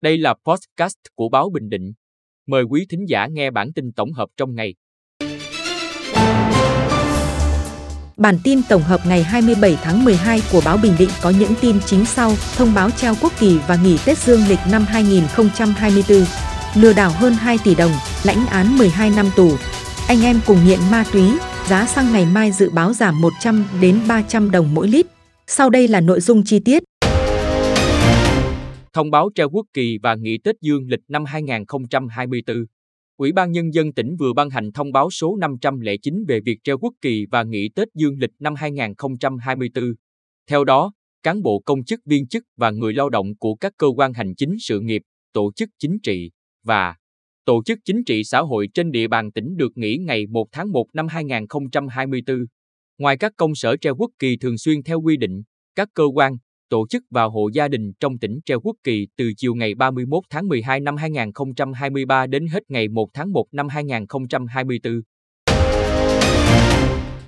Đây là podcast của báo Bình Định. Mời quý thính giả nghe bản tin tổng hợp trong ngày. Bản tin tổng hợp ngày 27 tháng 12 của báo Bình Định có những tin chính sau, thông báo treo quốc kỳ và nghỉ Tết Dương lịch năm 2024. Lừa đảo hơn 2 tỷ đồng, lãnh án 12 năm tù. Anh em cùng nghiện ma túy, giá xăng ngày mai dự báo giảm 100 đến 300 đồng mỗi lít. Sau đây là nội dung chi tiết. Thông báo treo quốc kỳ và nghỉ Tết Dương lịch năm 2024. Ủy ban Nhân dân tỉnh vừa ban hành thông báo số 509 về việc treo quốc kỳ và nghỉ Tết Dương lịch năm 2024. Theo đó, cán bộ công chức viên chức và người lao động của các cơ quan hành chính sự nghiệp, tổ chức chính trị và tổ chức chính trị xã hội trên địa bàn tỉnh được nghỉ ngày 1 tháng 1 năm 2024. Ngoài các công sở treo quốc kỳ thường xuyên theo quy định, các cơ quan, tổ chức vào hộ gia đình trong tỉnh treo quốc kỳ từ chiều ngày 31 tháng 12 năm 2023 đến hết ngày 1 tháng 1 năm 2024.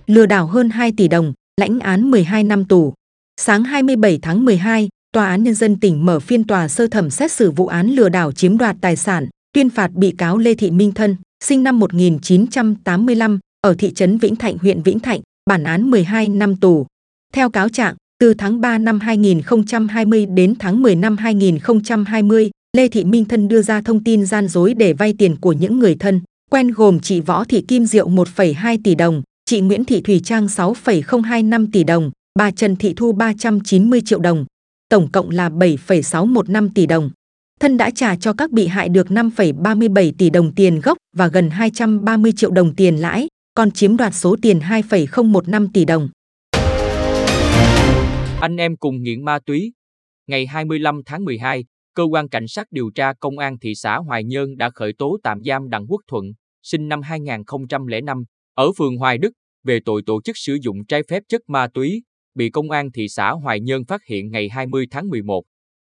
Lừa đảo hơn 2 tỷ đồng, lãnh án 12 năm tù. Sáng 27 tháng 12, Tòa án Nhân dân tỉnh mở phiên tòa sơ thẩm xét xử vụ án lừa đảo chiếm đoạt tài sản, tuyên phạt bị cáo Lê Thị Minh Thân, sinh năm 1985, ở thị trấn Vĩnh Thạnh, huyện Vĩnh Thạnh, bản án 12 năm tù. Theo cáo trạng, từ tháng 3 năm 2020 đến tháng 10 năm 2020, Lê Thị Minh Thân đưa ra thông tin gian dối để vay tiền của những người thân, quen gồm chị Võ Thị Kim Diệu 1,2 tỷ đồng, chị Nguyễn Thị Thùy Trang 6,025 tỷ đồng, bà Trần Thị Thu 390 triệu đồng, tổng cộng là 7,615 tỷ đồng. Thân đã trả cho các bị hại được 5,37 tỷ đồng tiền gốc và gần 230 triệu đồng tiền lãi, còn chiếm đoạt số tiền 2,015 tỷ đồng. Anh em cùng nghiện ma túy. Ngày 25 tháng 12, cơ quan cảnh sát điều tra công an thị xã Hoài Nhơn đã khởi tố tạm giam Đặng Quốc Thuận, sinh năm 2005, ở phường Hoài Đức, về tội tổ chức sử dụng trái phép chất ma túy, bị công an thị xã Hoài Nhơn phát hiện ngày 20 tháng 11.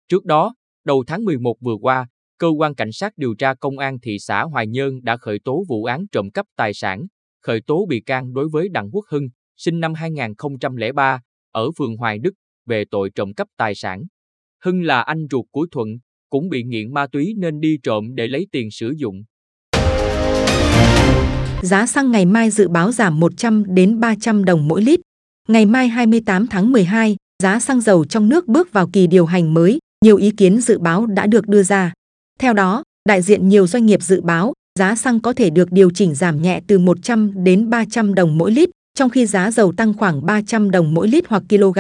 Trước đó, đầu tháng 11 vừa qua, cơ quan cảnh sát điều tra công an thị xã Hoài Nhơn đã khởi tố vụ án trộm cắp tài sản, khởi tố bị can đối với Đặng Quốc Hưng, sinh năm 2003, ở phường Hoài Đức, về tội trộm cắp tài sản. Hưng là anh ruột của Thuận, cũng bị nghiện ma túy nên đi trộm để lấy tiền sử dụng. Giá xăng ngày mai dự báo giảm 100 đến 300 đồng mỗi lít. Ngày mai 28 tháng 12, giá xăng dầu trong nước bước vào kỳ điều hành mới, nhiều ý kiến dự báo đã được đưa ra. Theo đó, đại diện nhiều doanh nghiệp dự báo giá xăng có thể được điều chỉnh giảm nhẹ từ 100 đến 300 đồng mỗi lít, trong khi giá dầu tăng khoảng 300 đồng mỗi lít hoặc kg.